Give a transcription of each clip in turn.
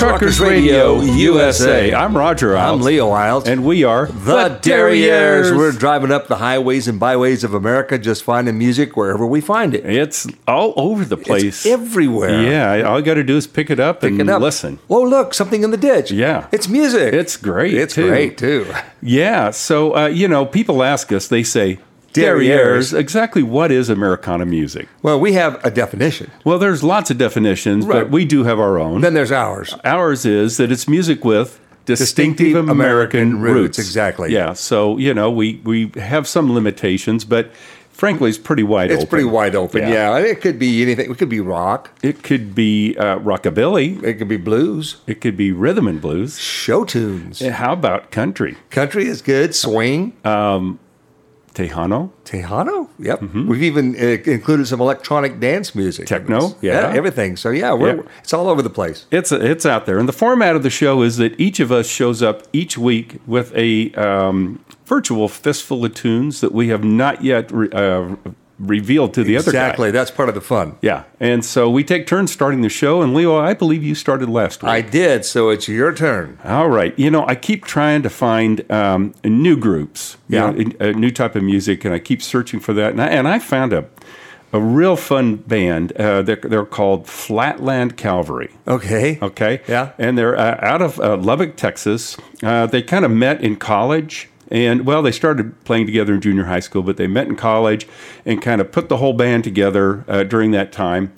Truckers Radio USA. I'm Roger Eilts. I'm Leo Eilts. And we are the Derrieres. We're driving up the highways and byways of America, just finding music wherever we find it. It's all over the place. It's everywhere. Yeah, all you got to do is pick it up Pick and it up. listen. Oh, look, something in the ditch. Yeah. It's music. It's great, It's too. great, too. Yeah, so, uh, you know, people ask us, they say, Derrieres, exactly what is Americana music? Well, we have a definition. Well, there's lots of definitions, Right. but we do have our own. Then there's ours. Ours is that it's music with distinctive, Distinctive American, American roots, roots. exactly. Yeah. So you know, we we have some limitations, but frankly, it's pretty wide It's open. pretty wide open. Yeah. Yeah. It could be anything. It could be rock. It could be uh, rockabilly. It could be blues. It could be rhythm and blues. Show tunes. How about country? Country is good. Swing. Tejano. Tejano. Yep. We've even uh, included some electronic dance music. Techno, this. yeah. Everything. So yeah, we're, Yeah. it's all over the place. It's it's out there, and the format of the show is that each of us shows up each week with a um, virtual fistful of tunes that we have not yet re- uh, revealed to the other guy. Exactly. That's part of the fun. Yeah, and so we take turns starting the show. And Leo, I believe you started last week. I did. So it's your turn. All right. You know, I keep trying to find um, new groups, you Yeah. know, a, a new type of music, and I keep searching for that. And I, and I found a, a real fun band. Uh, they're, they're called Flatland Calvary. Okay. Okay. Yeah. And they're uh, out of uh, Lubbock, Texas. Uh, they kind of met in college. And well, they started playing together in junior high school, but they met in college and kind of put the whole band together uh, during that time.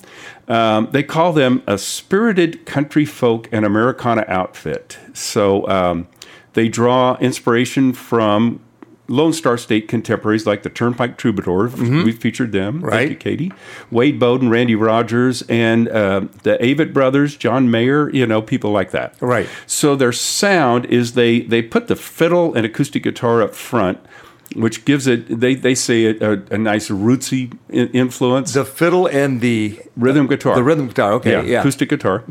Um, they call them a spirited country folk and Americana outfit. So um, they draw inspiration from Lone Star State contemporaries like the Turnpike Troubadours. We've featured them. Thank Right. you, Katie. Wade Bowen, Randy Rogers, and uh, the Avett brothers, John Mayer, you know, people like that. Right. So their sound is they, they put the fiddle and acoustic guitar up front, which gives it, they, they say, a, a, a nice rootsy influence. The fiddle and the rhythm guitar. the rhythm guitar. Okay. yeah, Yeah. acoustic guitar.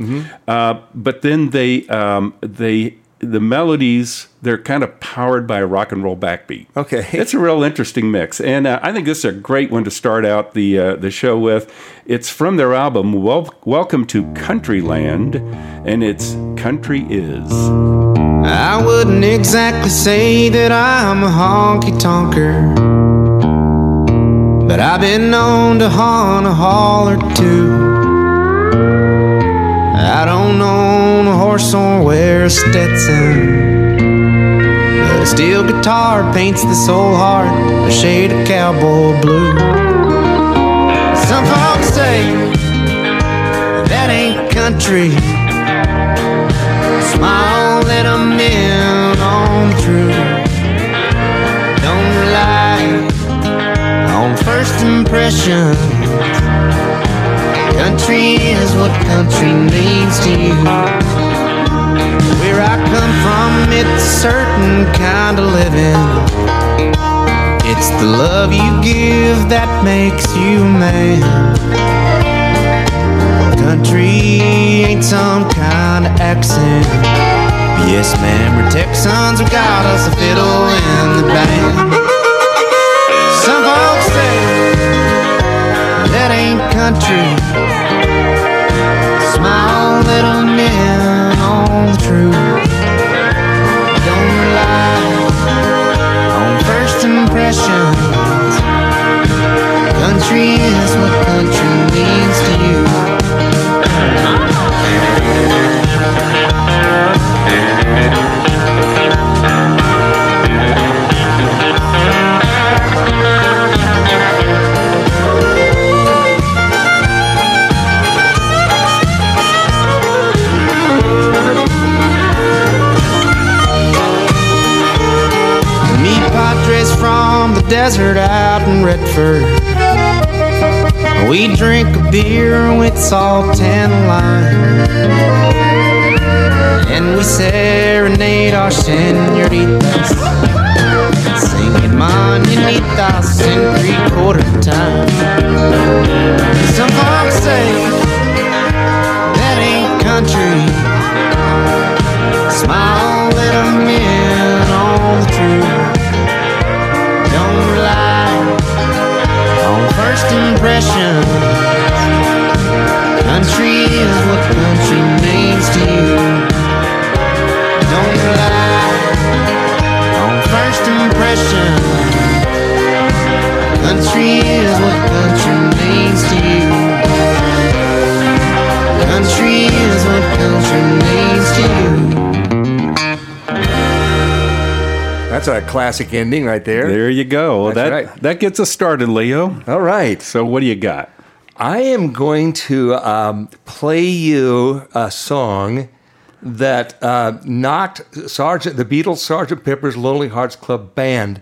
Uh, but then they um, they the melodies they're kind of powered by a rock and roll backbeat. Okay. it's a real interesting mix, and uh, I think this is a great one to start out the uh, the show with. It's from their album Wel- Welcome to Countryland, and it's Country Is. I wouldn't exactly say that I'm a honky tonker, but I've been known to haunt a haul or two. I don't own a horse or wear a Stetson, but a steel guitar paints this old heart a shade of cowboy blue. Some folks say that ain't country. Smile, let 'em in on through. Don't rely on first impressions. Country is what country means to you. Where I come from, it's a certain kind of living. It's the love you give that makes you man. Country ain't some kind of accent. Yes, man, we're Texans, we got us a fiddle in the band. Some folks say that ain't country. Smile, let 'em in on the truth. Don't rely on first impressions. Country is what country means to you. Desert out in Redford. We drink a beer with salt and lime. And we serenade our senoritas. Singing Mananitas in three quarter time. Some folks say that ain't country. Smile, let 'em in on the truth. Impressions. Country is what country means to you. Don't rely on first impressions. Country is what country means to you. Country is what country means to you. That's a classic ending right there. There you go. Well, that right. that gets us started, Leo. All right. So what do you got? I am going to um, play you a song that uh, knocked Sergeant the Beatles' Sergeant Pepper's Lonely Hearts Club Band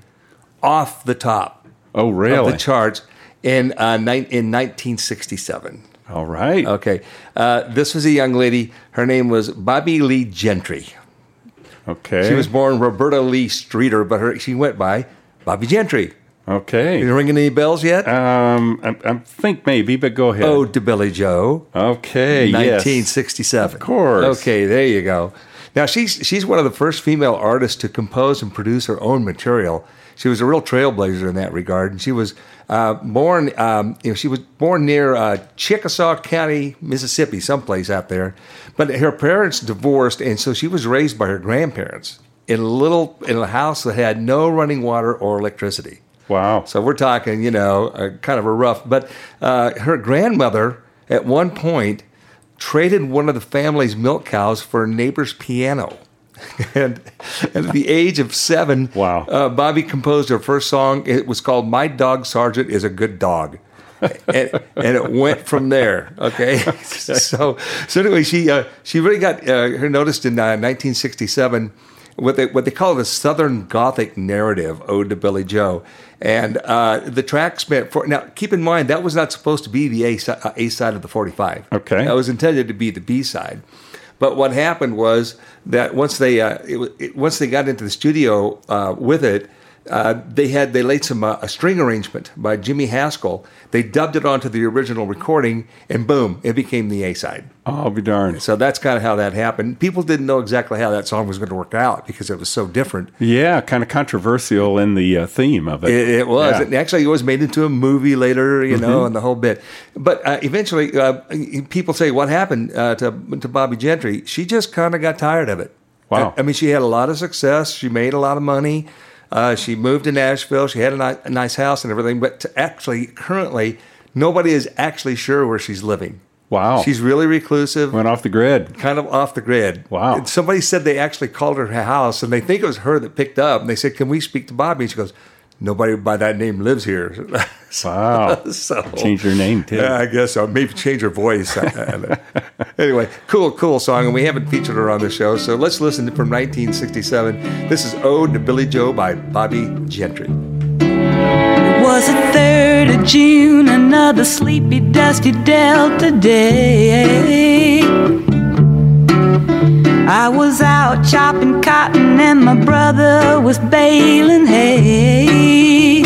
off the top Oh, of really? the charts in uh, in 1967. All right. Okay, uh, this was a young lady. Her name was Bobbie Lee Gentry. Okay. She was born Roberta Lee Streeter, but her she went by Bobbie Gentry. okay. You ringing any bells yet? Um, I, I think maybe, but go ahead. Ode to Billy Joe. okay. Yes. 1967. Of course. Okay, there you go. Now she's she's one of the first female artists to compose and produce her own material. She was a real trailblazer in that regard, and she was uh, born. Um, you know, she was born near uh, Chickasaw County, Mississippi, someplace out there. But her parents divorced, and so she was raised by her grandparents in a little in a house that had no running water or electricity. Wow. So we're talking, you know, uh, kind of a rough. But uh, her grandmother, at one point, traded one of the family's milk cows for a neighbor's piano. and, at the age of seven, Wow. uh, Bobbie composed her first song. It was called "My Dog Sergeant Is a Good Dog." and, and it went from there. Okay, so so anyway, she uh, she really got uh, her noticed in uh, 1967 what they what they call the Southern Gothic narrative ode to Billy Joe, and uh, the track spent for now. Keep in mind that was not supposed to be the A, uh, a side of the 45. Okay. that was intended to be the B side. But what happened was that once they uh, it, it, once they got into the studio uh, with it, uh, they had they laid some uh, a string arrangement by Jimmy Haskell. They dubbed it onto the original recording, and boom, it became the A side. Oh, I'll be darned. So that's kind of how that happened. People didn't know exactly how that song was going to work out because it was so different. Yeah, kind of controversial in the uh, theme of it. It, it was. Yeah. It actually was made into a movie later, you know, and the whole bit. But uh, eventually, uh, people say, "What happened uh, to to Bobbie Gentry?" She just kind of got tired of it. Wow. I, I mean, she had a lot of success. She made a lot of money. Uh, she moved to Nashville. She had a, ni- a nice house and everything. But to actually, currently, nobody is actually sure where she's living. Wow. She's really reclusive Went off the grid. kind of off the grid. Wow. And Somebody said they actually called her house and they think it was her that picked up. And they said, Can we speak to Bobbie? And she goes, Nobody by that name lives here. Wow. so Changed her name, too. Yeah, I guess so. Maybe change her voice. anyway, cool, cool song. And we haven't featured her on the show. So let's listen from 1967. This is Ode to Billy Joe by Bobbie Gentry. It was the 3rd of June, another sleepy, dusty Delta day. I was out chopping cotton, and my brother was baling hay.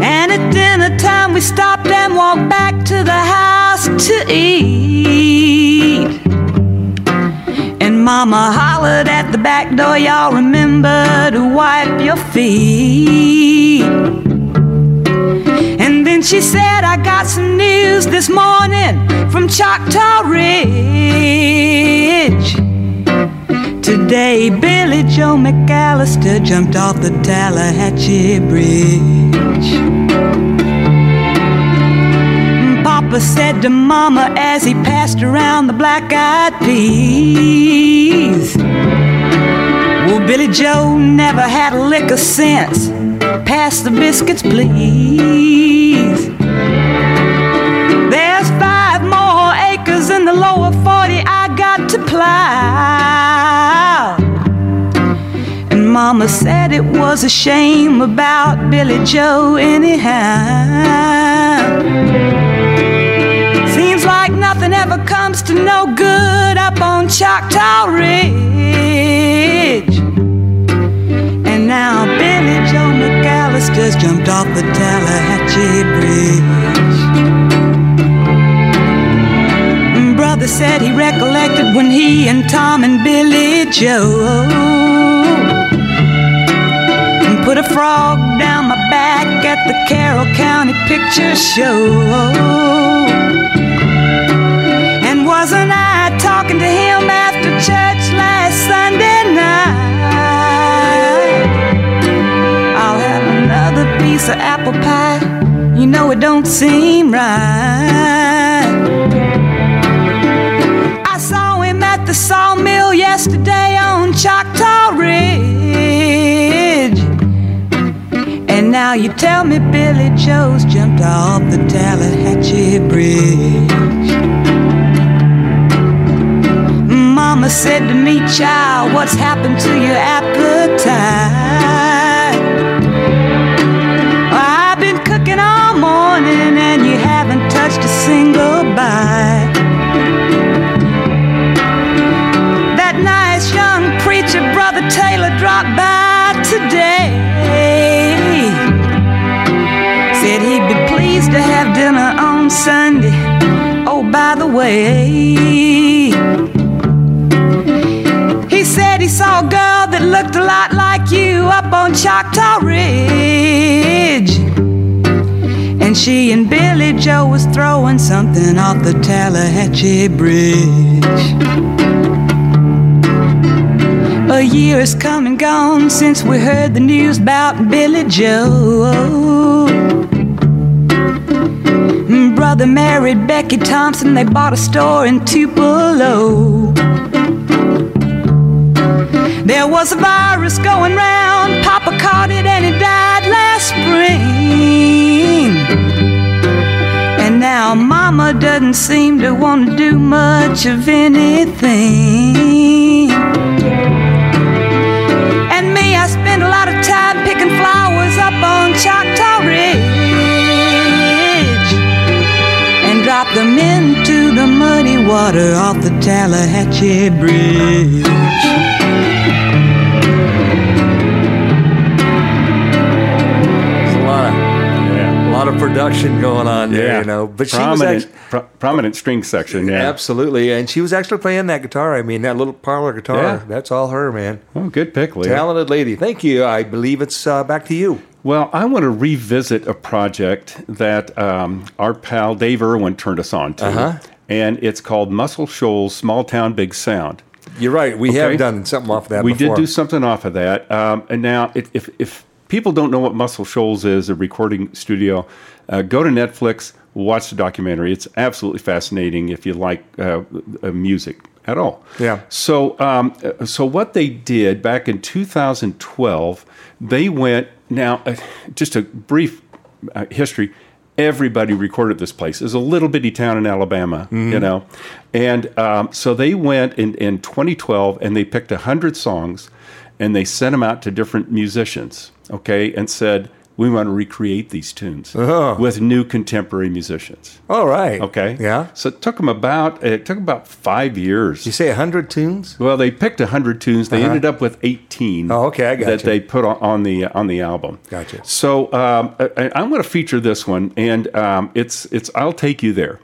And at dinner time, we stopped and walked back to the house to eat. And mama hollered at the back door, y'all remember to wipe your feet. She said, I got some news this morning from Choctaw Ridge. Today, Billy Joe McAllister jumped off the Tallahatchie Bridge. Papa said to Mama as he passed around the black eyed peas. Well, Billy Joe never had a lick of sense. Pass the biscuits, please. There's five more acres in the lower 40 I got to plow. And Mama said it was a shame about Billy Joe, anyhow. Seems like nothing ever comes to no good up on Choctaw Ridge. McAllister's jumped off the Tallahatchie Bridge. Brother said he recollected when he and Tom and Billy Joe put a frog down my back at the Carroll County Picture Show. And wasn't I talking to him after church last Sunday night? Piece of apple pie. You know it don't seem right. I saw him at the sawmill yesterday on Choctaw Ridge. And now you tell me Billy Joe's jumped off the Tallahatchie Bridge. Mama said to me, child, what's happened to your appetite? Single bite. That nice young preacher, Brother Taylor, dropped by today. Said he'd be pleased to have dinner on Sunday. Oh, by the way, he said he saw a girl that looked a lot like you up on Choctaw Ridge. And she and Billy Joe was throwing something off the Tallahatchie Bridge. A year has come and gone since we heard the news about Billy Joe. Brother married Becky Thompson, they bought a store in Tupelo. There was a virus going round, Papa caught it and he died last spring. Now Mama doesn't seem to want to do much of anything. And me, I spend a lot of time picking flowers up on Choctaw Ridge and drop them into the muddy water off the Tallahatchie Bridge. Of production going on there, you know. But she was prominent, actually, pro- prominent string section. Yeah. absolutely, and she was actually playing that guitar. I mean, that little parlor guitar. Yeah. That's all her, man. Oh, good pick, Lee. Talented lady. Thank you. I believe it's uh, back to you. Well, I want to revisit a project that um, our pal Dave Irwin turned us on to, Uh-huh. and it's called Muscle Shoals Small Town Big Sound. You're right. We Okay. have done something off of that. we before. did do something off of that. Um, and now, if, if, if people don't know what Muscle Shoals is, a recording studio, uh, go to Netflix, watch the documentary. It's absolutely fascinating if you like uh, uh, music at all. Yeah. So, um, uh, so what they did back in 2012, they went. Now, uh, just a brief uh, history. Everybody recorded this place. It's a little bitty town in Alabama, you know, and um, so they went in in 2012 and they picked hundred songs, and they sent them out to different musicians, okay, and said we want to recreate these tunes Oh. with new contemporary musicians. All right. Okay. Yeah. So it took them about it took about five years. You say hundred tunes? Well, they picked hundred tunes. They ended up with eighteen. Uh-huh. Oh, okay, I got that gotcha. they put on, the on the album. Gotcha. So um, I, I'm going to feature this one, and um, it's it's I'll take you there.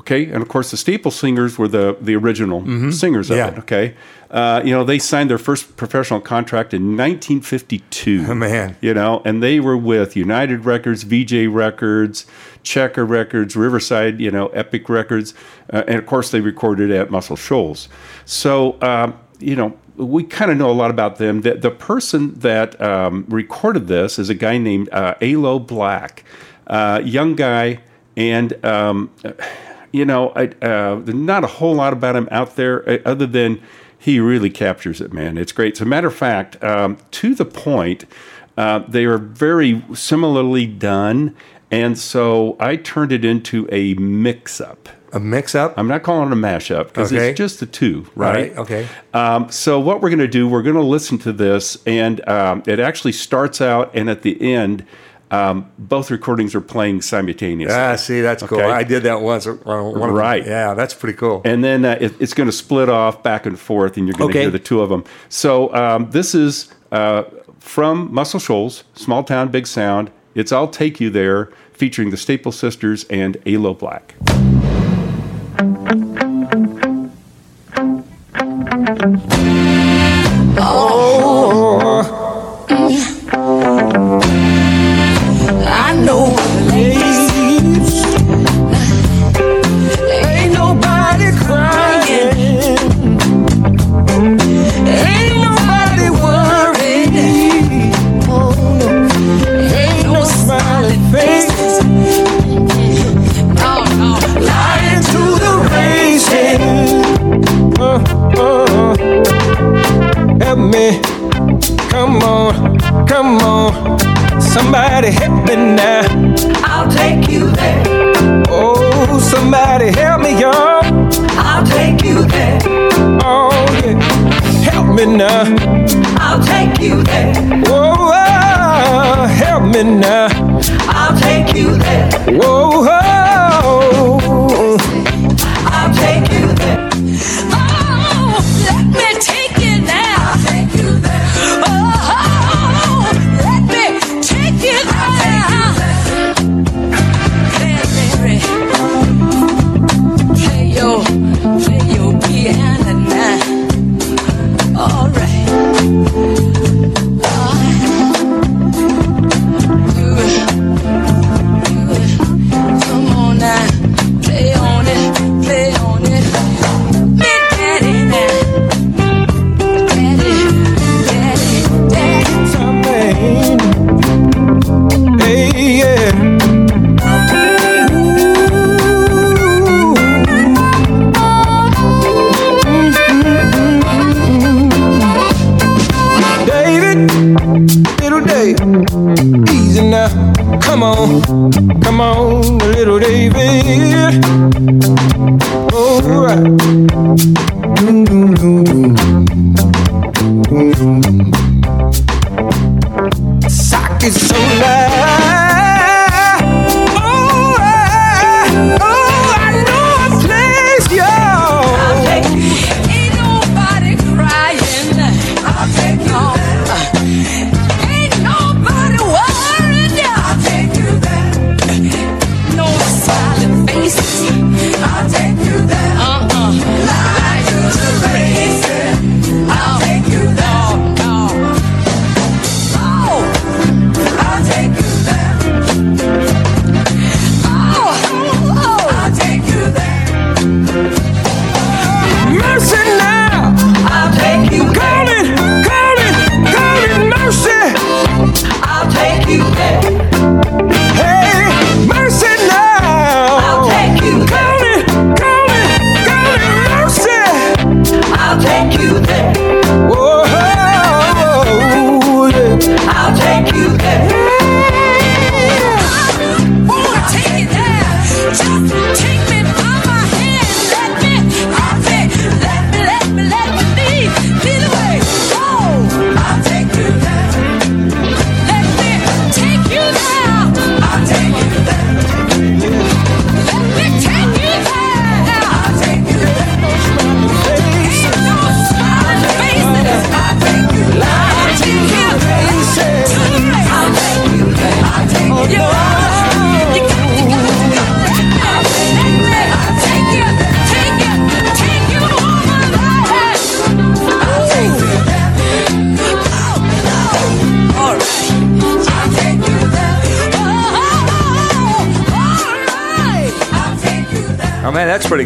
Okay, and of course the Staple Singers were the the original singers of Mm-hmm. Yeah. it. Okay, uh, you know they signed their first professional contract in 1952. Oh, man. you know, and they were with United Records, Vee-Jay Records, Checker Records, Riverside, you know, Epic Records, uh, and of course they recorded at Muscle Shoals. So, um, you know, we kind of know a lot about them. The, the person that um, recorded this is a guy named uh, Aloe Blacc, uh, young guy, and um, you know, I, uh, not a whole lot about him out there uh, other than he really captures it, man. It's great. As a matter of fact, um, to the point, uh, they are very similarly done. And so I turned it into a mix up. A mix up? I'm not calling it a mashup because okay. it's just the two, right? right okay. Um, so, what we're going to do, we're going to listen to this, and um, it actually starts out, and at the end, um, both recordings are playing simultaneously. Ah, see, that's okay? cool. I did that once. Uh, right. Yeah, that's pretty cool. And then uh, it, it's going to split off back and forth, and you're going to okay. hear the two of them. So um, this is uh, from Muscle Shoals, small town, big sound. It's I'll Take You There, featuring the Staple Sisters and Aloe Blacc. somebody help me now. I'll take you there. Oh, somebody help me y'all. I'll take you there. Oh, yeah. Help me now. I'll take you there. Oh, oh help me now. I'll take you there. Whoa. Oh,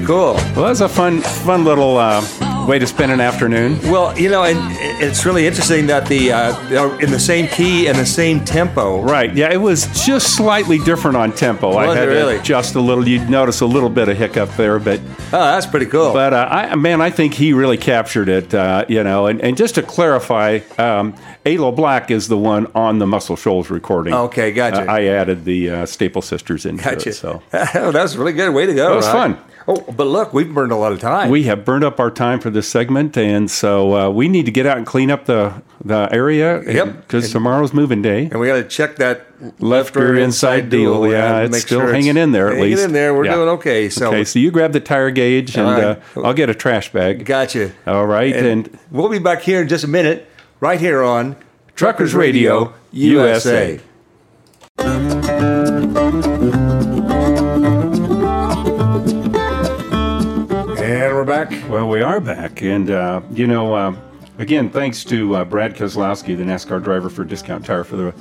Cool. Well, that's a fun, fun little uh, way to spend an afternoon. Well, you know, and it's really interesting that the uh, in the same key and the same tempo. Right. Yeah, it was just slightly different on tempo. Was I had it really? just a little. You'd notice a little bit of hiccup there, but oh, that's pretty cool. But uh, I, man, I think he really captured it. Uh, you know, and, and just to clarify, um, Aloe Blacc is the one on the Muscle Shoals recording. Okay, gotcha. Uh, I added the uh, Staple Sisters in. Gotcha. It, so that was really good. Way to go. It was fun. Oh, but look, we've burned a lot of time. we have burned up our time for this segment, and so uh, we need to get out and clean up the the area. Yep. Because tomorrow's moving day. and we got to check that Left rear inside deal. Yeah, to it's still sure hanging in there at least. in there. We're Yeah. doing okay. So, Okay, so you grab the tire gauge, and All right. uh, I'll get a trash bag. gotcha. All right, and, we'll be back here in just a minute, right here on Truckers Radio USA. And Well, we are back, and uh, you know, uh, again, thanks to uh, Brad Keselowski, the NASCAR driver for Discount Tire, for the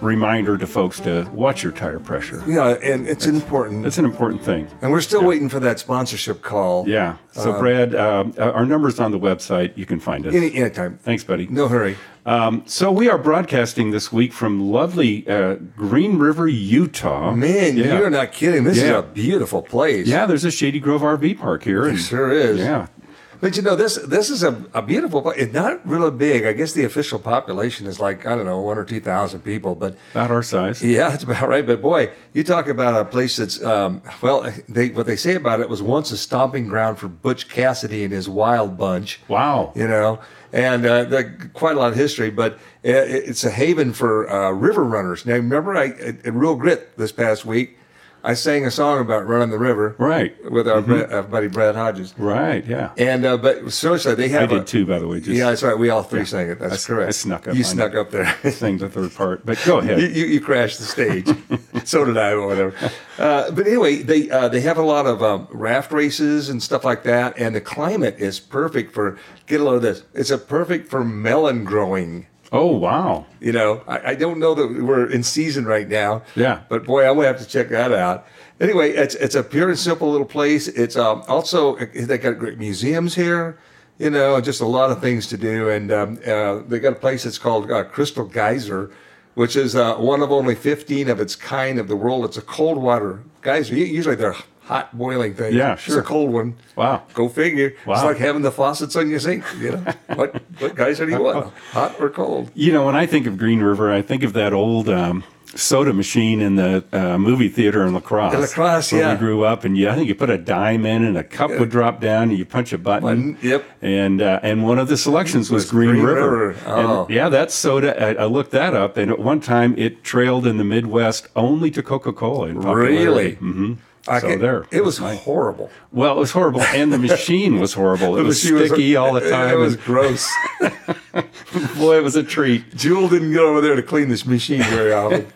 reminder to folks to watch your tire pressure. Yeah, and it's important. That's an important thing. and we're still waiting for that sponsorship call. Yeah. So, Brad, uh, our number's on the website. You can find us. Any anytime. Thanks, buddy. No hurry. Um, so we are broadcasting this week from lovely uh, Green River, Utah. Man, yeah. you're not kidding. This is a beautiful place. Yeah, there's a Shady Grove RV park here. It and- sure is. Yeah. But you know, this this is a, a beautiful place. It's not really big. I guess the official population is like, I don't know, one or two thousand people, but About our size. yeah, it's about right. But boy, you talk about a place that's um, well, they what they say about it was once a stomping ground for Butch Cassidy and his Wild Bunch. Wow. You know, and uh, quite a lot of history, but it, it's a haven for uh, river runners. Now, remember, I at Real Grit this past week, I sang a song about running the river, Right. with our Brad- uh, buddy Brad Hodges. Right. Yeah. And uh, but seriously, they I have. a- did too, by the way. Just yeah, that's right. We all three sang it. That's I correct. I snuck up You snuck up there. sang the third part. But go ahead. you, you, you crashed the stage. so did I, or whatever. Uh, but anyway, they uh, they have a lot of um, raft races and stuff like that, and the climate is perfect for. Get a load of this. It's a perfect for melon growing. Oh, wow. You know, I, I don't know that we're in season right now. Yeah. But boy, I'm gonna have to check that out. Anyway, it's it's a pure and simple little place. It's um, also they got great museums here. You know, just a lot of things to do, and um, uh, they got a place that's called uh, Crystal Geyser, which is uh, one of only 15 of its kind of the world. It's a cold water geyser. Usually they're hot boiling thing. Yeah, sure. It's a cold one. Wow. Go figure. Wow. It's like having the faucets on your sink. You know, what what geyser do you want? Hot or cold? You know, when I think of Green River, I think of that old um, soda machine in the uh, movie theater in La Crosse. In La Crosse, where yeah. we grew up, and yeah, I think you put a dime in, and a cup would drop down, and you punch a button. Yep. And uh, and one of the selections was, Was Green, Green River. River. Oh. And yeah, that soda. I, I looked that up, and at one time it trailed in the Midwest only to Coca Cola. Really? hmm I So there. It was horrible. Well, it was horrible, and the machine was horrible. It was She was- sticky all the time. It was gross. boy, it was a treat. Jewel didn't go over there to clean this machine very often.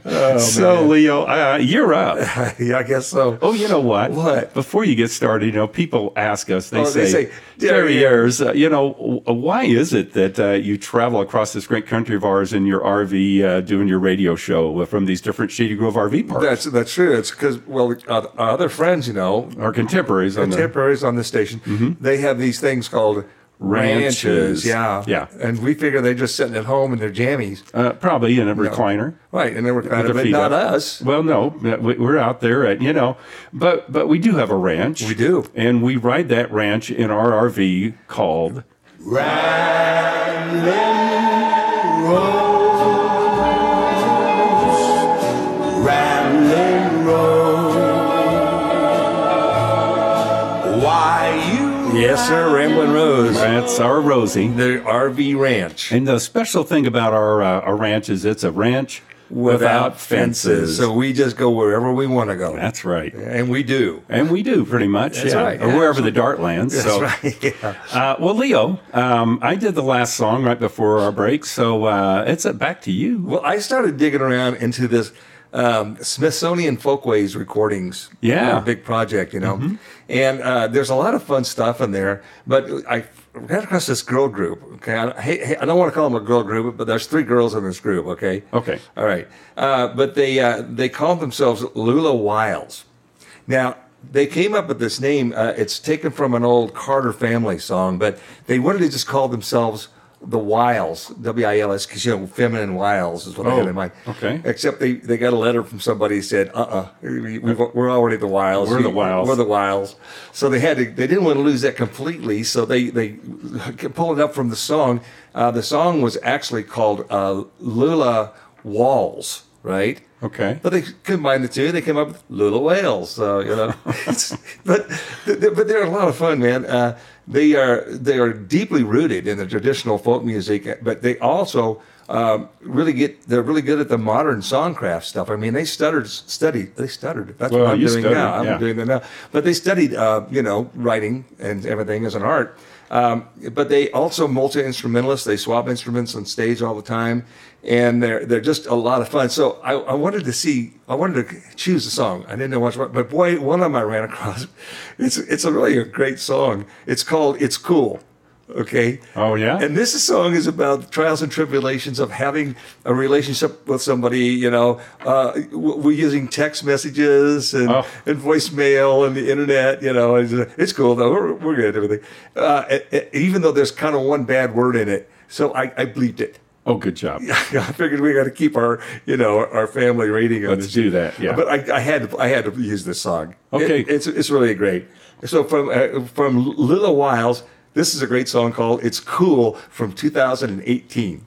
so, Leo, uh, you're up. yeah, I guess so. Oh, you know what? What? Before you get started, you know, people ask us. They Oh, say, they say, "Derrieres, uh, you know, why is it that uh, you travel across this great country of ours in your RV, uh, doing your radio show from these different Shady Grove RV parks? That's that's true. It's because well, uh, our other friends, you know, Our contemporaries on the contemporaries on the station, they have these things called ranches. Ranches. Yeah, Yeah. And we figure they're just sitting at home in their jammies, uh, probably in a recliner. right? And they were kind of, but not up. us. Well, no, we- we're out there, at, you know, but but we do have a ranch. We do. and we ride that ranch in our RV called Yes, Rose, That's our Rosie. the RV ranch And the special thing about our uh, our ranch is it's a ranch without, fences. So we just go wherever we want to go, that's right. and we do. And we do pretty much, That's yeah, right, or yeah, wherever the dart lands. That's so, right. Yeah. uh, well, Leo, um, I did the last song right before our break, so uh, it's uh, back to you. Well, I started digging around into this um, Smithsonian Folkways recordings. Yeah. Mm-hmm. big project, you know. And uh, there's a lot of fun stuff in there. But I ran across this girl group. Okay, I, hey, hey, I don't want to call them a girl group, but there's three girls in this group. Okay. Okay. All right. Uh, but they uh, they call themselves Lula Wiles. Now they came up with this name. Uh, it's taken from an old Carter family song, but they wanted to just call themselves the Wiles, W I L S, because you know, feminine Wiles is what I had Oh, in mind. okay. Except they, they got a letter from somebody who said, uh uh we, we're already the Wiles. We're the Wiles. We're the Wiles. So they had to, they didn't want to lose that completely. So they, they pulled it up from the song. Uh, the song was actually called uh, Lula Walls, right? Okay. But they combined the two. They came up with Lula Wiles. So you know, it's, but but they're a lot of fun, man. Uh, they are they are deeply rooted in the traditional folk music, but they also um, really get they're really good at the modern songcraft stuff. I mean, they stuttered studied they stuttered. That's Well, what I'm doing stuttered, now. I'm yeah. doing that now. But they studied uh, you know writing and everything as an art. Um, but they also multi instrumentalists. They swap instruments on stage all the time, and they're they're just a lot of fun. So I, I wanted to see. I wanted to choose a song. I didn't know much about, but boy, one of them I ran across. It's it's a really a great song. It's called "It's Cool." Okay. Oh, yeah? And this song is about the trials and tribulations of having a relationship with somebody. You know, uh, we're using text messages and, Oh. and voicemail and the internet. You know, it's, it's cool though. We're, we're good. At everything. Uh, even though there's kind of one bad word in it, so I, I bleeped it. Oh, good job. I figured we got to keep our, you know, our family rating on Let's this. do that, yeah. But I, I had to, I had to use this song. Okay. It- it's it's really great. So from uh, from Lula Wiles, this is a great song called "It's Cool" from 2018.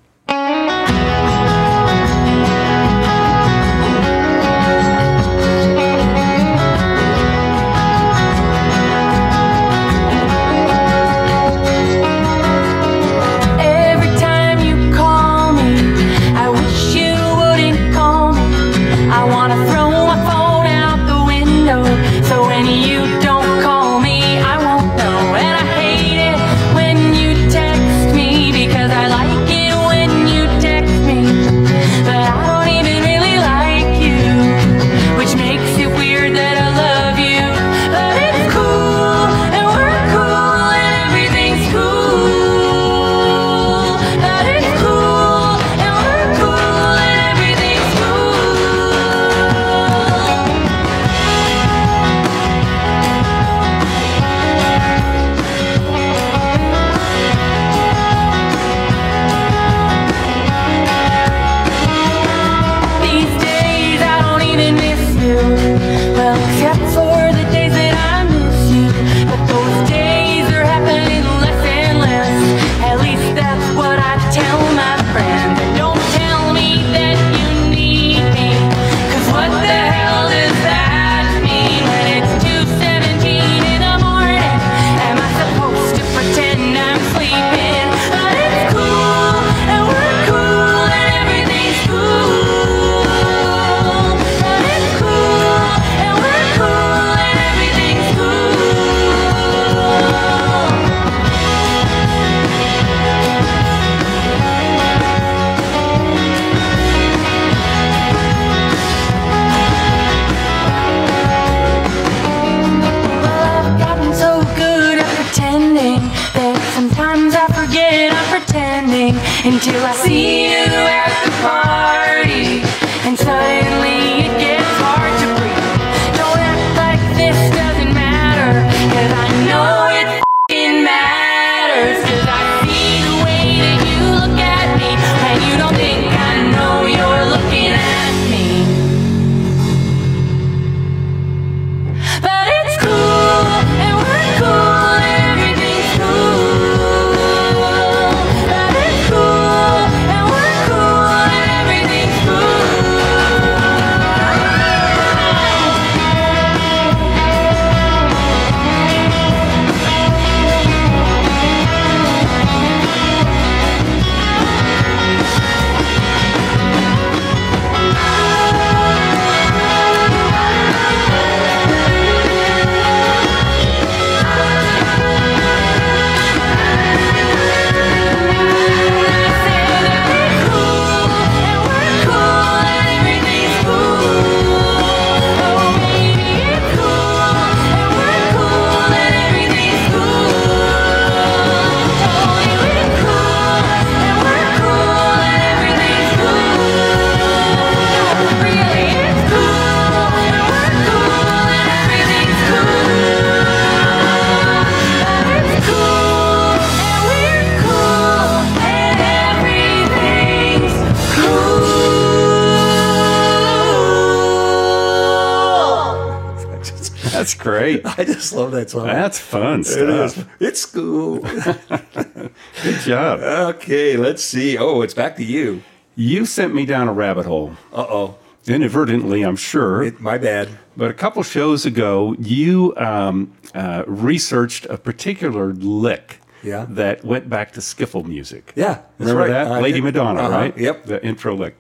That's great. I just love that song. That's fun stuff. is. It's cool. Good job. okay, let's see. Oh, it's back to you. You sent me down a rabbit hole. Uh oh. Inadvertently, I'm sure. My bad. But a couple shows ago, you um, uh, researched a particular lick Yeah. that went back to skiffle music. Yeah, Remember right. that? I Lady. Madonna, Uh-huh. right? Yep. The intro lick.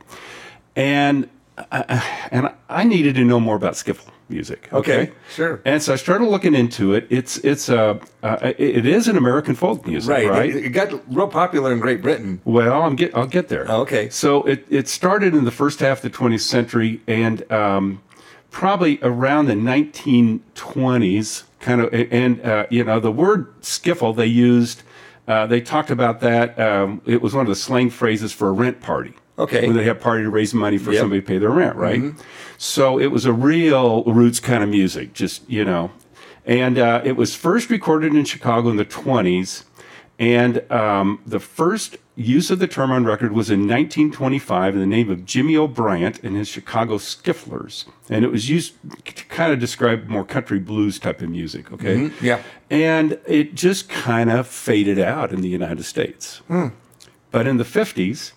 And, uh, and I needed to know more about skiffle music. Okay, sure. And so I started looking into it. It's it's uh, uh, it is an American folk music, Right. right? It, it got real popular in Great Britain. Well, I'm get I'll get there. Okay. So it, it started in the first half of the 20th century, and um, probably around the 1920s, kind of, and uh, you know, the word skiffle they used, uh, they talked about that. Um, it was one of the slang phrases for a rent party. Okay. When they have a party to raise money for Yep. somebody to pay their rent, right? So it was a real roots kind of music, just you know, and uh, it was first recorded in Chicago in the 20s. And um, the first use of the term on record was in 1925 in the name of Jimmy O'Bryant and his Chicago Skifflers. And it was used to kind of describe more country blues type of music, okay? Mhm, yeah. And it just kind of faded out in the United States. But in the 50s,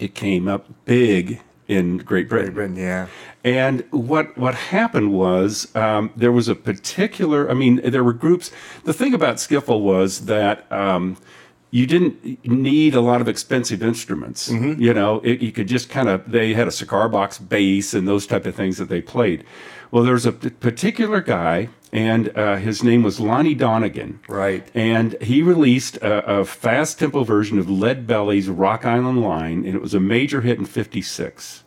it came up big in Great Britain. Great Britain, yeah. And what what happened was um, there was a particular. I mean, there were groups. The thing about skiffle was that. Um, you didn't need a lot of expensive instruments. You know, it, you could just kind of. They had a cigar box bass and those type of things that they played. Well, there's a p- particular guy, and uh, his name was Lonnie Donegan. Right. And he released a, a fast tempo version of Lead Belly's Rock Island Line, and it was a major hit in '56.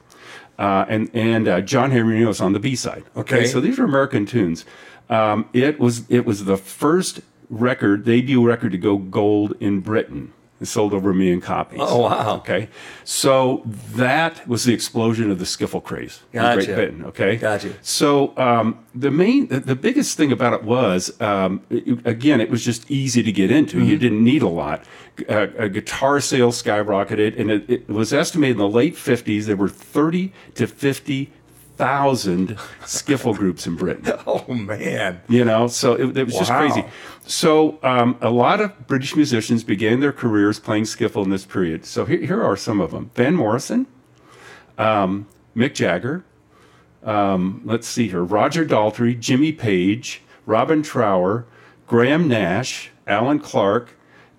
Uh, and and uh, John Henry was on the B side. Okay. so these are American tunes. Um, it was it was the first record debut record to go gold in Britain. It sold over a million copies. Oh, wow. Okay, so that was the explosion of the skiffle craze in Great Britain. Okay, Gotcha. so um, the main, the, biggest thing about it was, um, it- again, it was just easy to get into. Mm-hmm. You didn't need a lot. Uh, a guitar sales skyrocketed, and it, it was estimated in the late '50s there were 30 to 50 thousand skiffle groups in Britain. Oh man. You know, so it, it was just crazy. So um, a lot of British musicians began their careers playing skiffle in this period. So here, here are some of them: Van Morrison, um, Mick Jagger. Um, let's see here: Roger Daltrey, Jimmy Page, Robin Trower, Graham Nash, Allan Clarke,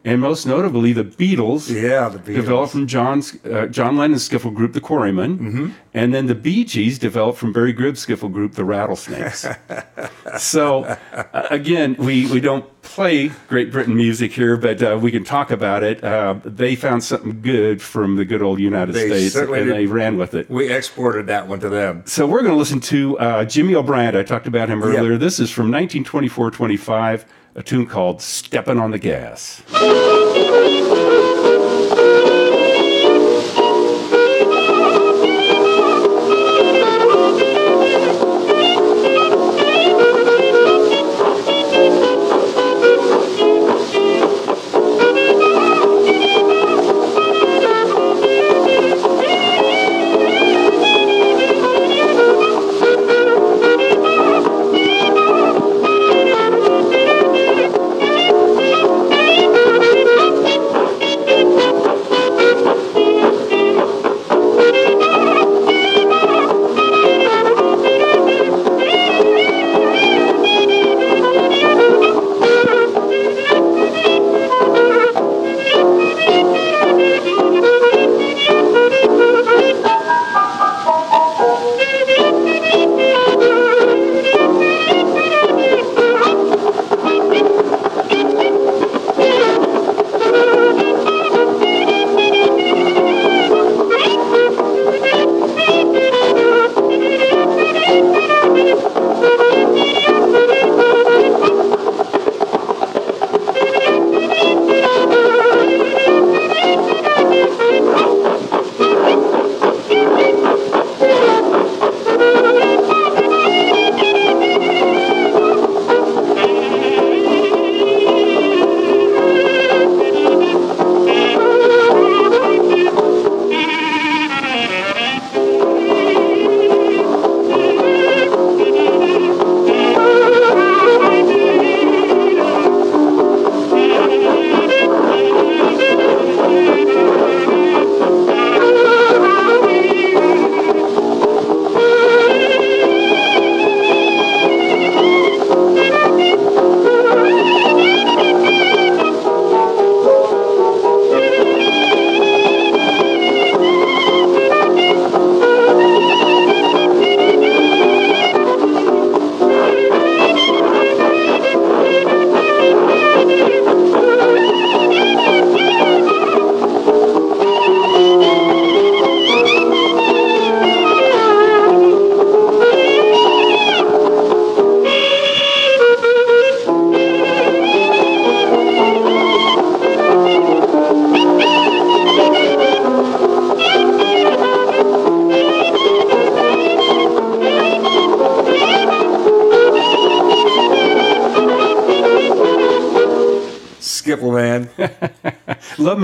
and most notably the Beatles. Yeah, the Beatles. developed from John's uh, John Lennon's skiffle group, the Quarrymen, Mm-hmm. and then the Bee Gees developed from Barry Gibb's skiffle group, the Rattlesnakes. so uh, again, we we don't play Great Britain music here, but uh, we can talk about it. Uh, they found something good from the good old United They States, and did. they ran with it. We exported that one to them. So we're going to listen to uh, Jimmy O'Bryant. I talked about him earlier. This is from 1924-25, a tune called "Steppin' on the Gas."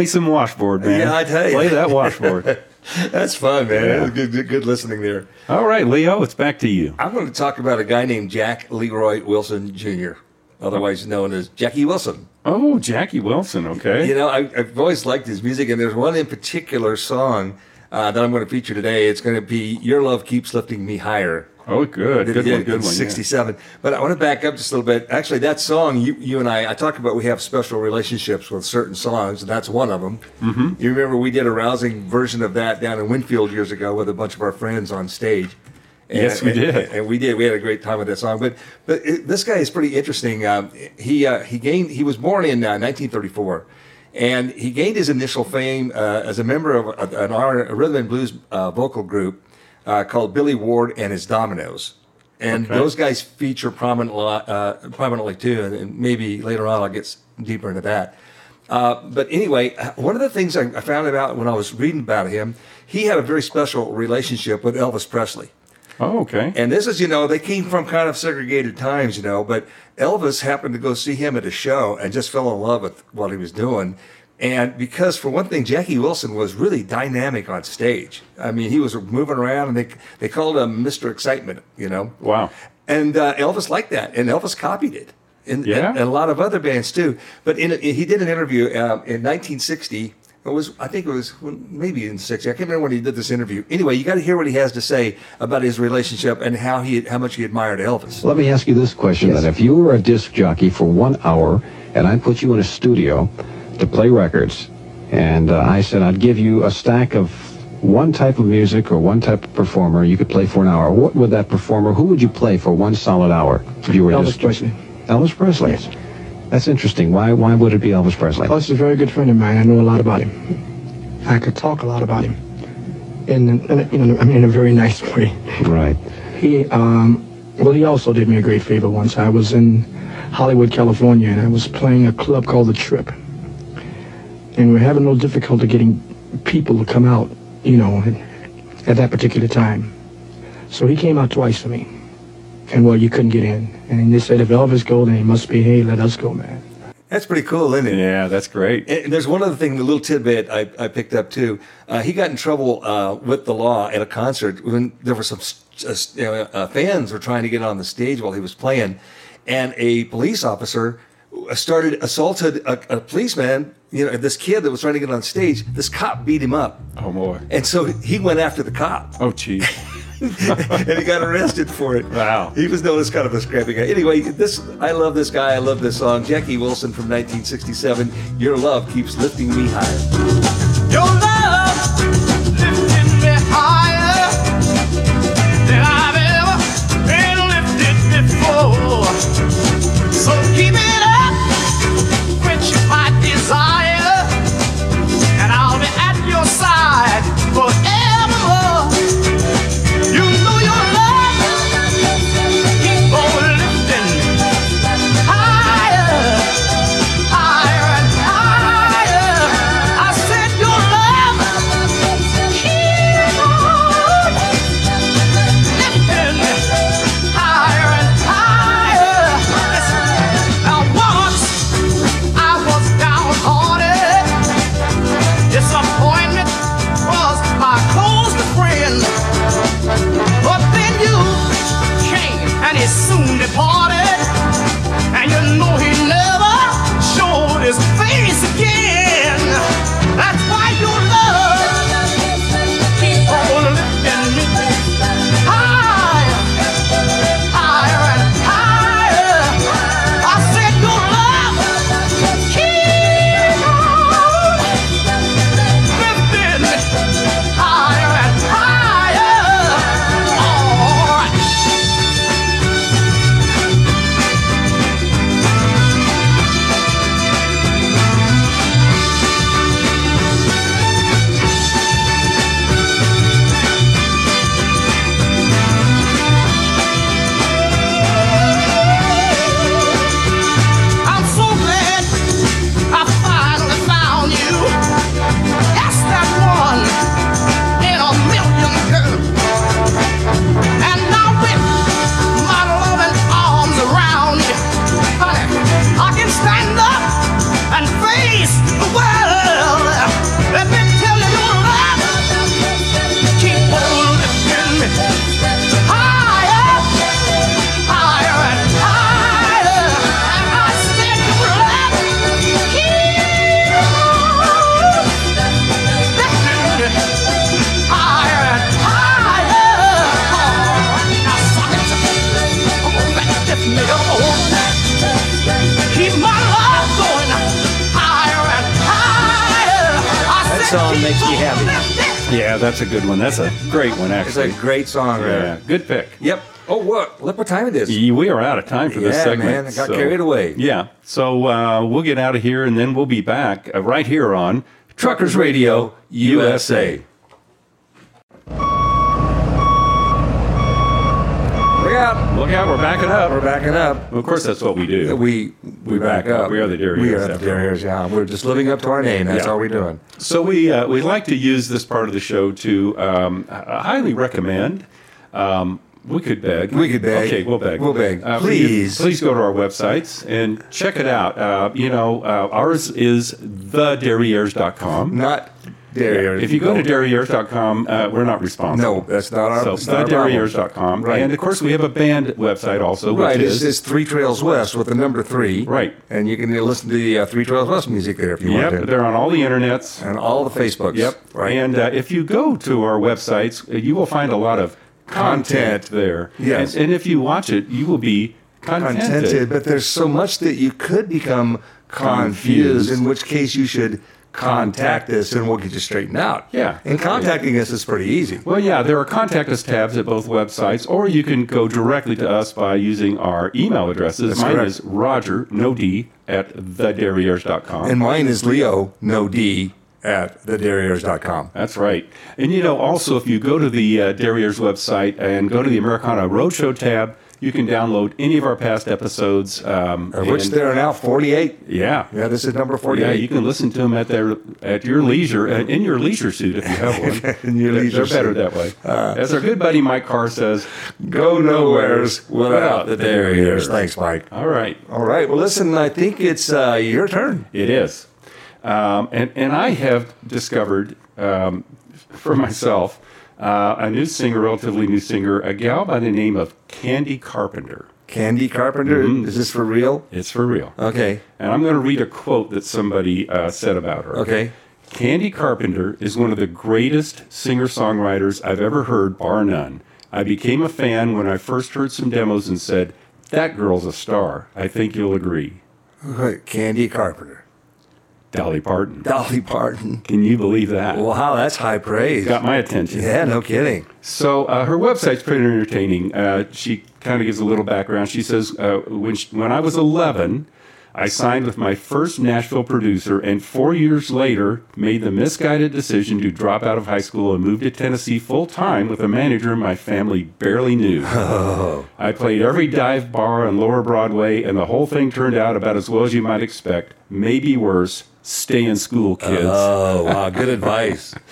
Me some washboard, man. Yeah, I tell you. Play that washboard. That's fun, man. Yeah. Good, good, good listening there. All right, Leo, it's back to you. I'm going to talk about a guy named Jack Leroy Wilson Jr., otherwise known as Jackie Wilson. Oh, Jackie Wilson. Okay. You know, I, I've always liked his music, and there's one in particular song uh, that I'm going to feature today. It's going to be "Your Love Keeps Lifting Me Higher." Oh, good. Good he one. Good one. yeah. '67. But I want to back up just a little bit. Actually, that song, you, you and I, I talk about we have special relationships with certain songs, and that's one of them. Mm-hmm. You remember we did a rousing version of that down in Winfield years ago with a bunch of our friends on stage. And- Yes, we did. and we did. We had a great time with that song. But but it, this guy is pretty interesting. Um, he uh, he gained. He was born in uh, 1934, and he gained his initial fame uh, as a member of an R, a rhythm and blues uh, vocal group uh, called Billy Ward and his Dominoes. And Okay. those guys feature prominently, uh, prominently too, and- maybe later on I'll get deeper into that. Uh, but anyway, uh, one of the things I, I found out when I was reading about him, he had a very special relationship with Elvis Presley. Oh, okay. And this is, you know, they came from kind of segregated times, you know, but Elvis happened to go see him at a show and just fell in love with what he was doing. And because, for one thing, Jackie Wilson was really dynamic on stage. I mean, he was moving around and they, they called him Mr. Excitement, you know. Wow. And uh, Elvis liked that, and Elvis copied it. And, Yeah? and, and a lot of other bands too. But in, a- he did an interview uh, in 1960. It was, I think it was maybe in 60. I can't remember when he did this interview. Anyway, you got to hear what he has to say about his relationship and how he, how much he admired Elvis. Let me ask you this question then. If you were a disc jockey for one hour and I put you in a studio to play records, and uh, I said I'd give you a stack of one type of music or one type of performer you could play for an hour, what would that performer, who would you play for one solid hour if you were Elvis disc Presley. Elvis Presley. Yes. That's interesting. Why, why would it be Elvis Presley? Elvis is a very good friend of mine. I know a lot about him. I could talk a lot about him. In, in a- you know, I mean, in a very nice way. Right. He, um, well, he also did me a great favor once. I was in Hollywood, California, and I was playing a club called The Trip. And we're having no difficulty getting people to come out, you know, at, at that particular time. So he came out twice for me. And, well, you couldn't get in. And they said, if Elvis go, then he must be, hey, let us go, man. That's pretty cool, isn't it? Yeah, that's great. And there's one other thing, the little tidbit I, I picked up too. Uh, he got in trouble uh, with the law at a concert when there were some uh, uh, fans were trying to get on the stage while he was playing, and a police officer started assaulted a, a policeman. You know, this kid that was trying to get on stage. This cop beat him up, Oh, boy. and so he went after the cop, Oh, geez. and he got arrested for it. Wow. He was known as kind of a scrappy guy. Anyway, this I love this guy. I love this song. Jackie Wilson from 1967. Your love keeps lifting me higher. That's a good one. That's a great one, It's actually. a great song yeah, there. good pick. Yep. Oh, what? Look what time it is. We are out of time for this Yeah, segment. man, I got carried away. Yeah. So uh, we'll get out of here and then we'll be back uh, right here on Truckers Radio USA. Look out. Look out, we're backing up. We're backing up. Of course, that's what we do. We we back up. We are the Derrieres, We are the after all. Yeah. We're just living up to our name. That's Yeah. all we're doing. So we uh, we like to use this part of the show to um, h- highly recommend. Um, we could beg. We could beg. Okay, we'll beg. We'll beg. Uh, Please. please go to our websites and check it out. Uh, you know, uh, ours is thederrieres.com. Not Derrieres. If you go to derrieres.com, uh, we're not responsible. No, that's not our. So that's not our problem. Right. And of course, we have a band website also, which Right, it's, is it's Three Trails West with the number three. Right. And you can listen to the uh, Three Trails West music there if you want Yep, to. they're on all the internets. And all the Facebooks. Yep. Right. And uh, if you go to our websites, uh, you will find a lot of content, Content. there. Yes. And, and if you watch it, you will be contented. contented, but there's so much that you could become confused, Confused. in which case you should contact us and we'll get you straightened out. Yeah. And contacting us is pretty easy. Well, yeah, there are contact us tabs at both websites, or you can go directly to us by using our email addresses. That's Mine correct. is Roger, no D, at thederrieres.com. And mine is Leo, no D, at thederrieres.com. That's right. And you know, also, if you go to the uh, Derrieres website and go to the Americana Roadshow tab, you can download any of our past episodes. Um, Of which and- there are now 48. Yeah. Yeah, this is number 48. Yeah, you can listen to them at their at your leisure, uh, in your leisure suit if you have one. In your They're- leisure They're better suit. that way. As our good buddy Mike Carr says, Go nowheres without the Derrieres. Thanks, Mike. All right, All right. Well, listen, I think it's uh, your turn. it is. Um, and, and I have discovered um, for myself uh, a new singer, relatively new singer, a gal by the name of Candi Carpenter. Candi Carpenter, Mm-hmm. is this for real? It's for real. Okay. And I'm going to read a quote that somebody uh, said about her. Okay. Candi Carpenter is one of the greatest singer songwriters I've ever heard, bar none. I became a fan when I first heard some demos and said, That girl's a star. I think you'll agree. Candi Carpenter. Dolly Parton. Dolly Parton. Can you believe that? Wow, that's high praise. Got my attention. Yeah, no kidding. So uh, her website's pretty entertaining. Uh, she kind of gives a little background. She says, uh, when, she, when I was 11, I signed with my first Nashville producer, and four years later, made the misguided decision to drop out of high school and move to Tennessee full time with a manager my family barely knew. I played every dive bar on Lower Broadway, and the whole thing turned out about as well as you might expect. Maybe worse. Stay in school, oh, kids. Oh, wow, good advice.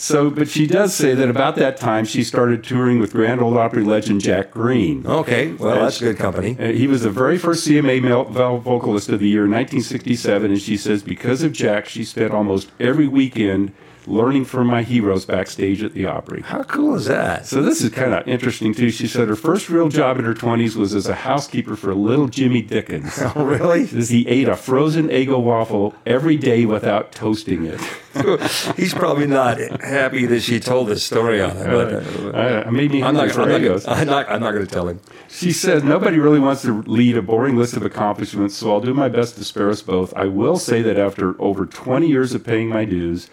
So, but she does say that about that time she started touring with Grand Ole Opry legend Jack Greene. Okay, well, that's good company. He was the very first CMA male vocalist of the year in 1967, and she says because of Jack, she spent almost every weekend learning from my heroes backstage at the Opry. How cool is that? So this is kind of interesting too. She said her first real job in her 20s was as a housekeeper for little Jimmy Dickens. Oh, really? Says he ate a frozen Eggo waffle every day without toasting it. He's probably not happy that she told this story on it, but uh, Uh, made me I'm not. I'm not, I'm not. I'm not going to tell him. She said, nobody really wants to lead a boring list of accomplishments, so I'll do my best to spare us both. I will say that after over 20 years of paying my dues,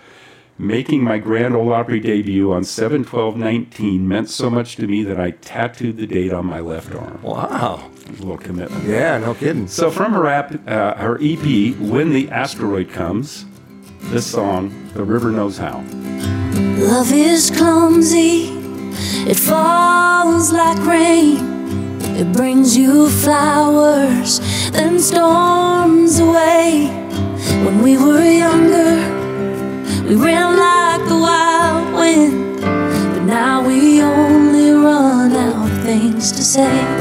making my Grand Ole Opry debut on 7-12-19 meant so much to me that I tattooed the date on my left arm. Wow. A little commitment. Yeah, no kidding. So from her, app, uh, her EP, When the Asteroid Comes, this song, The River Knows How. Love is clumsy, it falls like rain. It brings you flowers, then storms away. When we were younger, we ran like the wild wind. But now we only run out of things to say.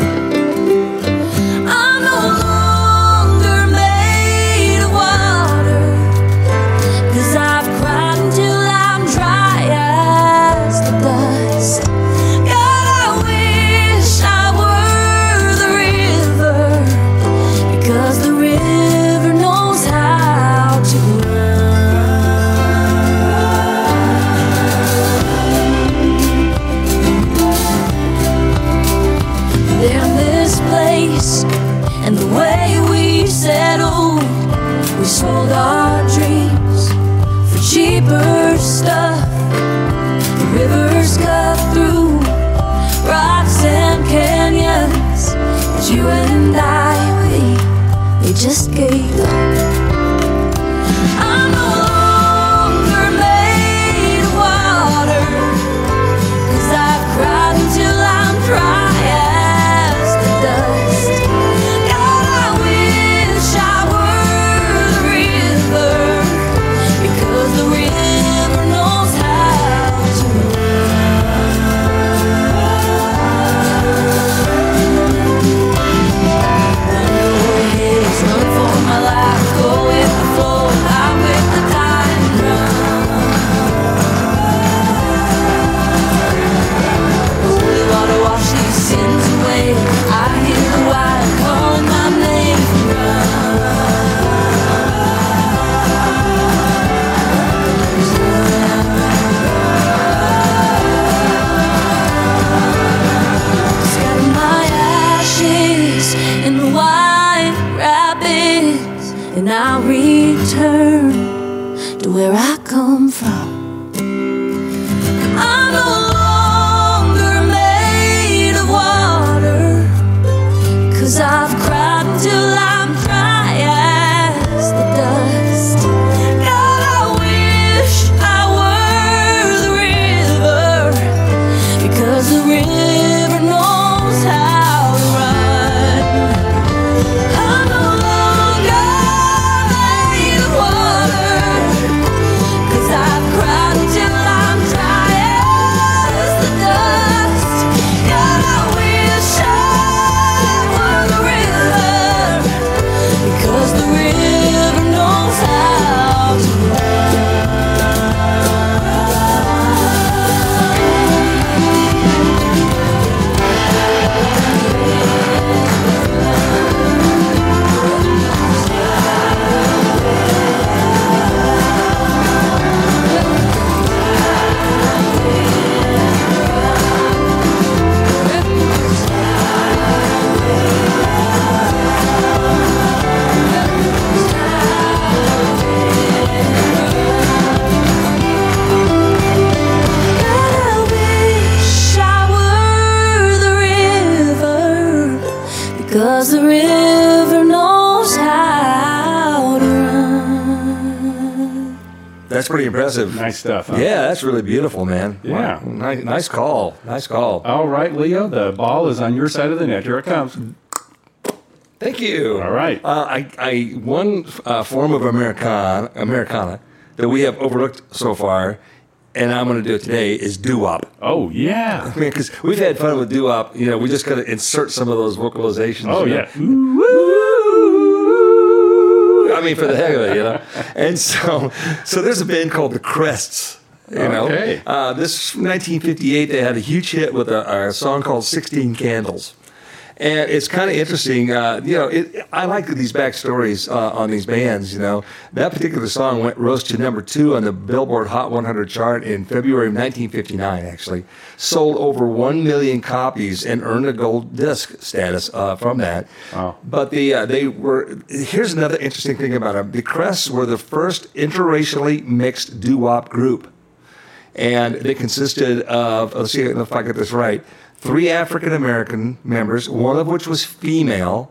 Just gave impressive. Nice stuff. huh? Yeah, that's really beautiful, man. Yeah. Wow. Nice, nice call. Nice call. All right, Leo, the ball is on your side of the net. Here it comes. Thank you. All right. Uh, I, I one uh, form of Americana, Americana that we have overlooked so far, and I'm going to do it today is doo wop. Oh, yeah. I mean, because we've had fun with doo wop. You know, we just got to insert some of those vocalizations. Oh, you yeah. know. I mean, for the heck of it, you know. And so, so there's a band called the Crests. You know, Okay. uh, this 1958, they had a huge hit with a, a song called "16 Candles." And it's kind of interesting, uh, you know. It, I like these backstories uh, on these bands. You know, that particular song went rose to number two on the Billboard Hot 100 chart in February of 1959. Actually, sold over one million copies and earned a gold disc status uh, from that. Wow. But the uh, they were. Here's another interesting thing about them. The Crests were the first interracially mixed doo wop group and they consisted of let's see if I get this right three African American members, one of which was female,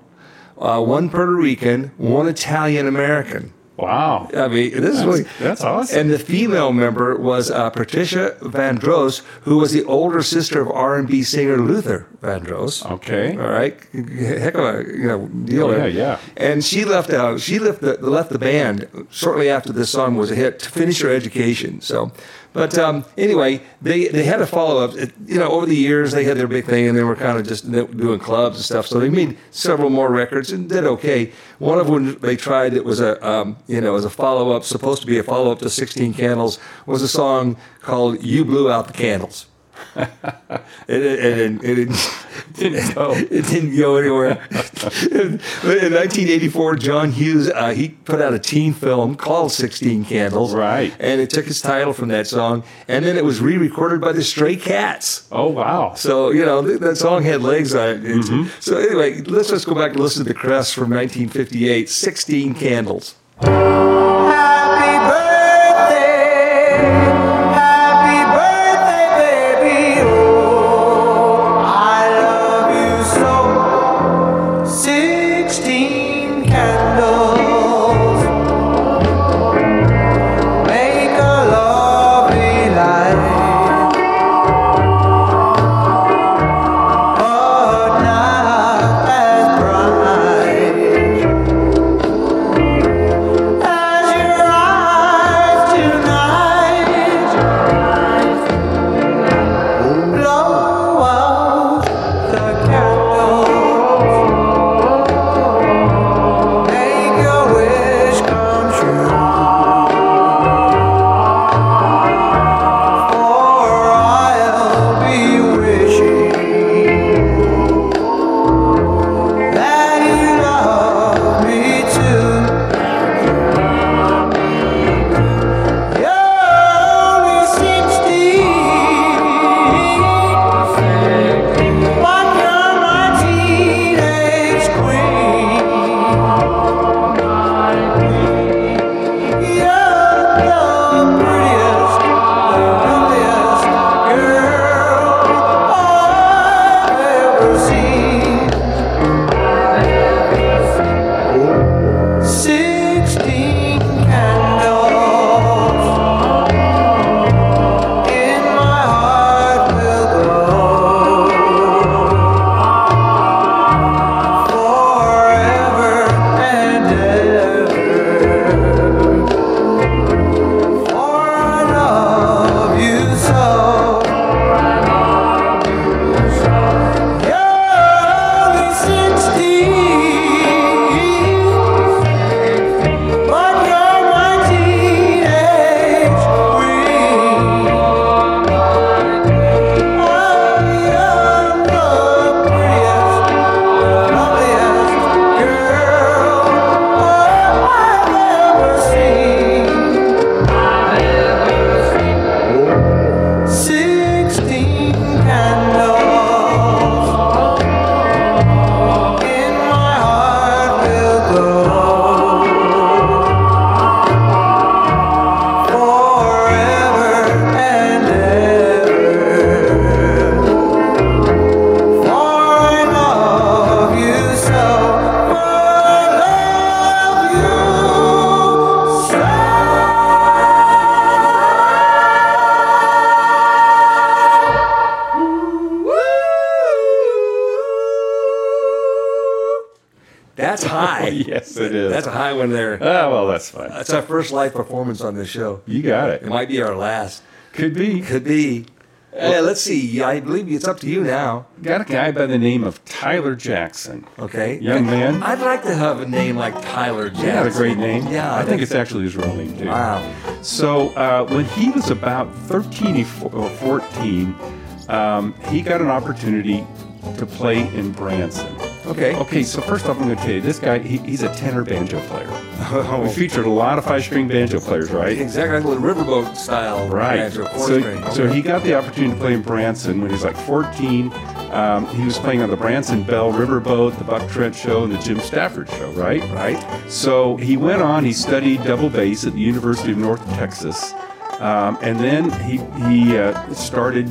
uh, one Puerto Rican, one Italian American. Wow. I mean, this is really that's awesome. And the female member was uh, Patricia Vandross, who was the older sister of R&B singer Luther Vandross. Okay. all right, heck of a you know deal. Oh, yeah, yeah. And she left out. She left the left the band shortly after this song was a hit to finish her education. So, but um, anyway, they they had a follow up. You know, over the years they had their big thing, and they were kind of just doing clubs and stuff. So they made several more records and did okay. One of them they tried that was a um, you know as a follow up, supposed to be a follow up to Sixteen Candles, was a song called "You Blew Out the Candles." it, it, it, Didn't go. it didn't go anywhere. in 1984, John Hughes uh, he put out a teen film called 16 Candles. Right. And it took its title from that song. And then it was re-recorded by the Stray Cats. Oh wow. So, you know, th- that song had legs on it. Mm-hmm. So anyway, let's just go back and listen to the Crest from 1958, 16 Candles. That's our first live performance on this show. You got it. It might be our last. Could be. Could be. Uh, let's see. I believe it's up to you now. Got a guy by the name of Tyler Jackson. Okay. Young man. I'd like to have a name like Tyler Jackson. Yeah, a great name. Yeah. I think it's actually his real name too. Wow. So uh, when he was about 13 or 14, um, he got an opportunity to play in Branson. Okay. Okay, so first off, I'm going to tell you, this guy, he, he's a tenor banjo player. We featured a lot of five-string banjo players, right? Exactly like riverboat style Right. banjo, four So, string. so he got the opportunity to play in Branson when he was like 14. Um, he was playing on the Branson Belle Riverboat, the Buck Trent Show, and the Jim Stafford Show, right? Right. So he went on. He studied double bass at the University of North Texas, um, and then he he uh, started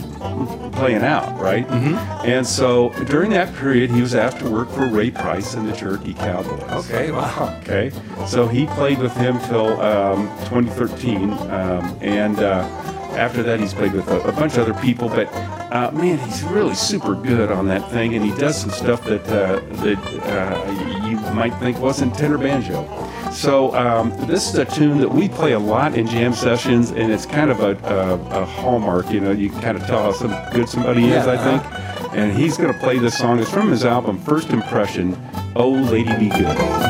playing out, right? Mm-hmm. And so during that period, he was asked to work for Ray Price and the Cherokee Cowboys. Okay, wow. Okay, so he played with him till um, 2013, um, and uh, after that, he's played with a, a bunch of other people. But uh, man, he's really super good on that thing, and he does some stuff that uh, that uh, you might think wasn't tenor banjo. So um, this is a tune that we play a lot in jam sessions, and it's kind of a, a, a hallmark. You know, you can kind of tell how some good somebody is, Yeah, I think. And he's going to play this song. It's from his album First Impression. Oh, Lady Be Good.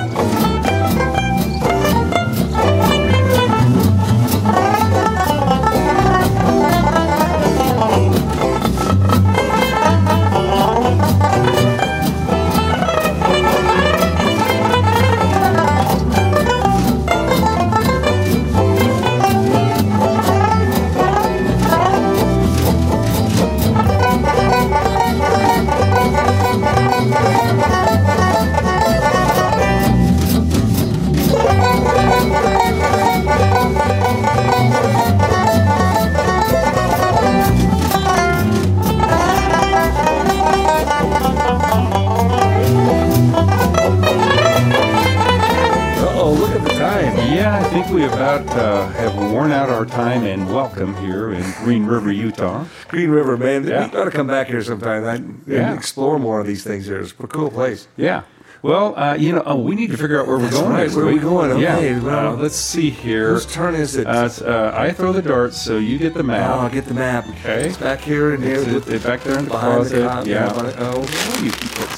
Think we about uh, have worn out our time and welcome here in Green River, Utah. Green River, man. Yeah. We got to come back here sometime and, Yeah. explore more of these things here. It's a cool place. Yeah. Well, uh, you know, oh, we need to figure out where we're That's going. right, where are we going? Okay, Yeah. well, uh, let's see here. Whose turn is it? Uh, uh, I throw the darts, so you get the map. Oh, I'll get the map. Okay. It's back here and here. It's, it's back there in the behind closet. the yeah. Oh, you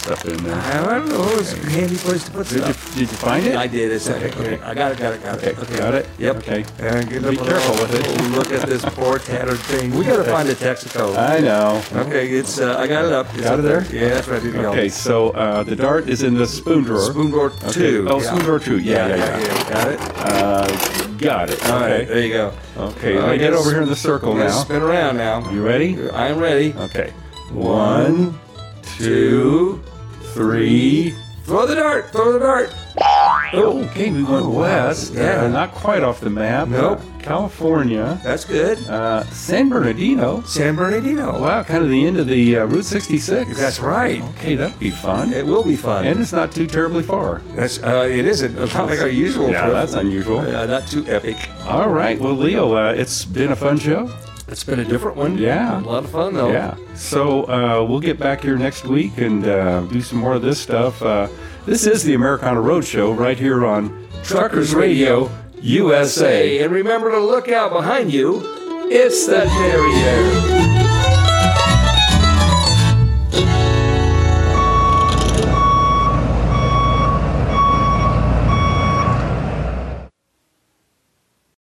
stuff in there? I don't know. It's a handy place to put Did you, stuff. did you find it? I did. It's Okay, okay. okay. I got it. Got it. Got it. Okay, got it? Yep. Okay. And get Be up a careful little- with it. Look at this poor tattered thing. We got to find the Texaco. I know. Okay, it's. Uh, I got it up. It's Got up it there? Yeah, that's right. Here we go. Okay, so uh, the dart is in the spoon drawer. Spoon drawer Okay. two. Oh, Yeah. spoon drawer two. Yeah, yeah, yeah. Got it. Uh, got it. All Okay. There you go. Okay, let me I get guess over here in the circle we're gonna now. Spin around now. You ready? I'm ready. Okay. One, two, three. Throw the dart. Throw the dart. Okay, we went west. Yeah. Uh, not quite off the map. Nope. California. That's good. Uh, San Bernardino. San Bernardino. Wow, kind of the end of the uh, Route 66. That's right. Okay, that'd be fun. It will be fun. And it's not too terribly far. That's uh, it isn't. It's not like our usual. Yeah, that's unusual. Uh, not too epic. All right. Well, Leo, uh, it's been a fun show. It's been a different one. Yeah. A lot of fun though. Yeah. So uh, we'll get back here next week and uh, do some more of this stuff. Uh, this is the Americana Roadshow right here on Truckers Radio USA. And remember to look out behind you. It's the Derriere.